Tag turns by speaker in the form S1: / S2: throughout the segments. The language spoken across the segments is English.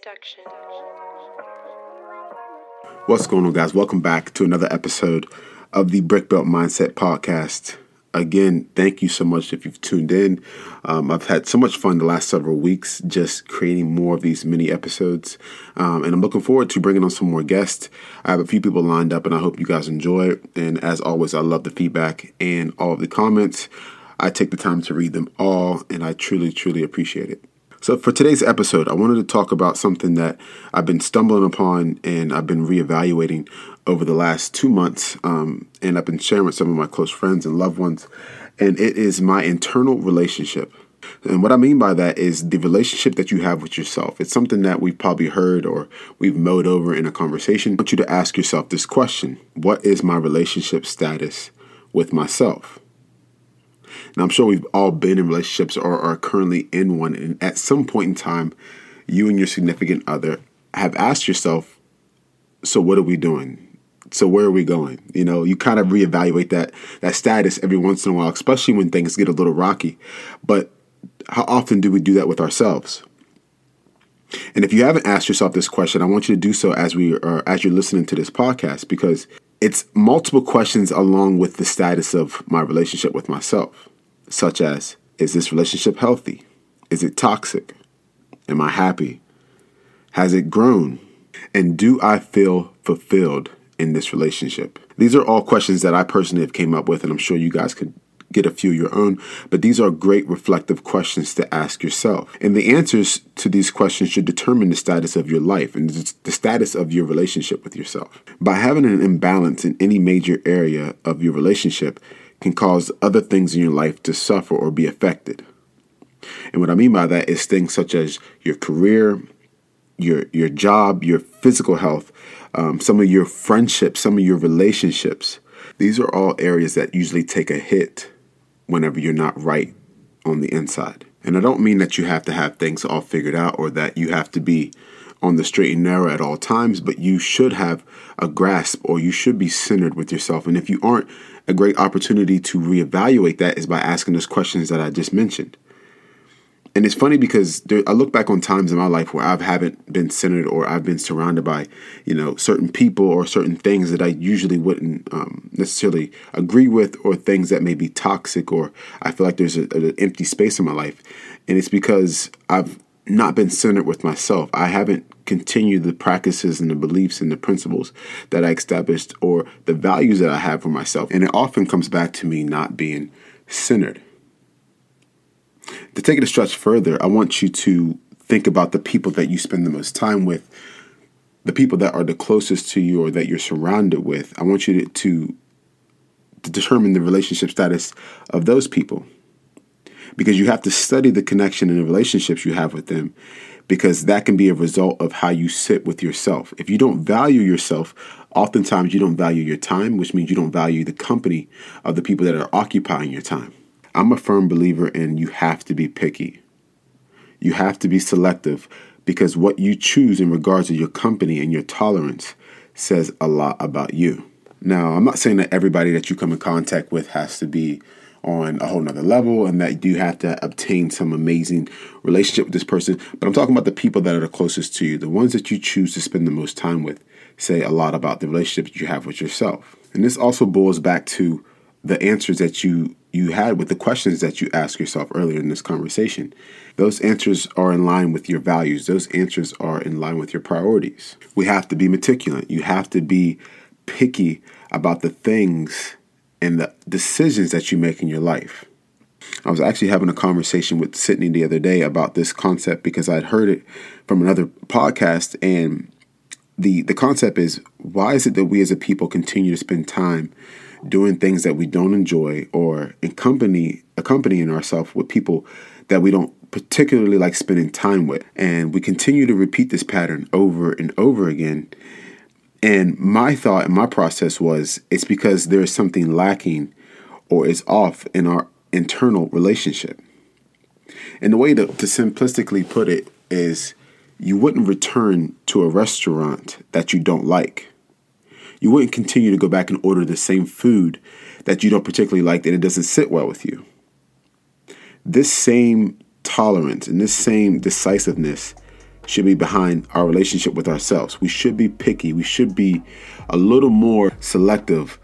S1: production.
S2: What's going on, guys? Welcome back to another episode of the Brick Belt Mindset Podcast. Again, thank you so much if you've tuned in. Um, I've had so much fun the last several weeks just creating more of these mini episodes. Um, and I'm looking forward to bringing on some more guests. I have a few people lined up, and I hope you guys enjoy it. And as always, I love the feedback and all of the comments. I take the time to read them all, and I truly, truly appreciate it. So, for today's episode, I wanted to talk about something that I've been stumbling upon and I've been reevaluating over the last two months. Um, and I've been sharing with some of my close friends and loved ones. And it is my internal relationship. And what I mean by that is the relationship that you have with yourself. It's something that we've probably heard or we've mowed over in a conversation. I want you to ask yourself this question What is my relationship status with myself? And I'm sure we've all been in relationships or are currently in one. And at some point in time, you and your significant other have asked yourself, so what are we doing? So where are we going? You know, you kind of reevaluate that that status every once in a while, especially when things get a little rocky. But how often do we do that with ourselves? And if you haven't asked yourself this question, I want you to do so as we are as you're listening to this podcast because it's multiple questions along with the status of my relationship with myself such as Is this relationship healthy? Is it toxic? Am I happy? Has it grown? And do I feel fulfilled in this relationship? These are all questions that I personally have came up with, and I'm sure you guys could get a few of your own, but these are great reflective questions to ask yourself. And the answers to these questions should determine the status of your life and the status of your relationship with yourself. By having an imbalance in any major area of your relationship, can cause other things in your life to suffer or be affected. And what I mean by that is things such as your career, your your job, your physical health, um, some of your friendships, some of your relationships. These are all areas that usually take a hit whenever you're not right on the inside. And I don't mean that you have to have things all figured out or that you have to be on the straight and narrow at all times, but you should have a grasp or you should be centered with yourself. And if you aren't, a great opportunity to reevaluate that is by asking those questions that I just mentioned. And it's funny because there, I look back on times in my life where I haven't been centered or I've been surrounded by, you know, certain people or certain things that I usually wouldn't um, necessarily agree with or things that may be toxic or I feel like there's an empty space in my life. And it's because I've not been centered with myself. I haven't continued the practices and the beliefs and the principles that I established or the values that I have for myself. And it often comes back to me not being centered. To take it a stretch further, I want you to think about the people that you spend the most time with, the people that are the closest to you or that you're surrounded with. I want you to, to, to determine the relationship status of those people because you have to study the connection and the relationships you have with them because that can be a result of how you sit with yourself. If you don't value yourself, oftentimes you don't value your time, which means you don't value the company of the people that are occupying your time. I'm a firm believer in you have to be picky. You have to be selective because what you choose in regards to your company and your tolerance says a lot about you. Now, I'm not saying that everybody that you come in contact with has to be on a whole nother level and that you have to obtain some amazing relationship with this person. But I'm talking about the people that are the closest to you, the ones that you choose to spend the most time with, say a lot about the relationship you have with yourself. And this also boils back to the answers that you you had with the questions that you asked yourself earlier in this conversation. Those answers are in line with your values. Those answers are in line with your priorities. We have to be meticulous. You have to be picky about the things and the decisions that you make in your life. I was actually having a conversation with Sydney the other day about this concept because I'd heard it from another podcast and the the concept is why is it that we as a people continue to spend time doing things that we don't enjoy or accompany accompanying ourselves with people that we don't particularly like spending time with and we continue to repeat this pattern over and over again and my thought and my process was it's because there is something lacking or is off in our internal relationship. And the way to, to simplistically put it is you wouldn't return to a restaurant that you don't like. You wouldn't continue to go back and order the same food that you don't particularly like that it doesn't sit well with you. This same tolerance and this same decisiveness should be behind our relationship with ourselves. We should be picky. We should be a little more selective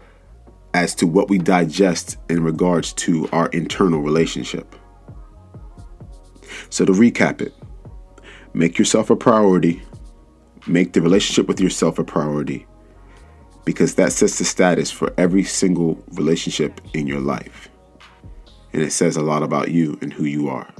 S2: as to what we digest in regards to our internal relationship. So, to recap it, make yourself a priority, make the relationship with yourself a priority, because that sets the status for every single relationship in your life. And it says a lot about you and who you are.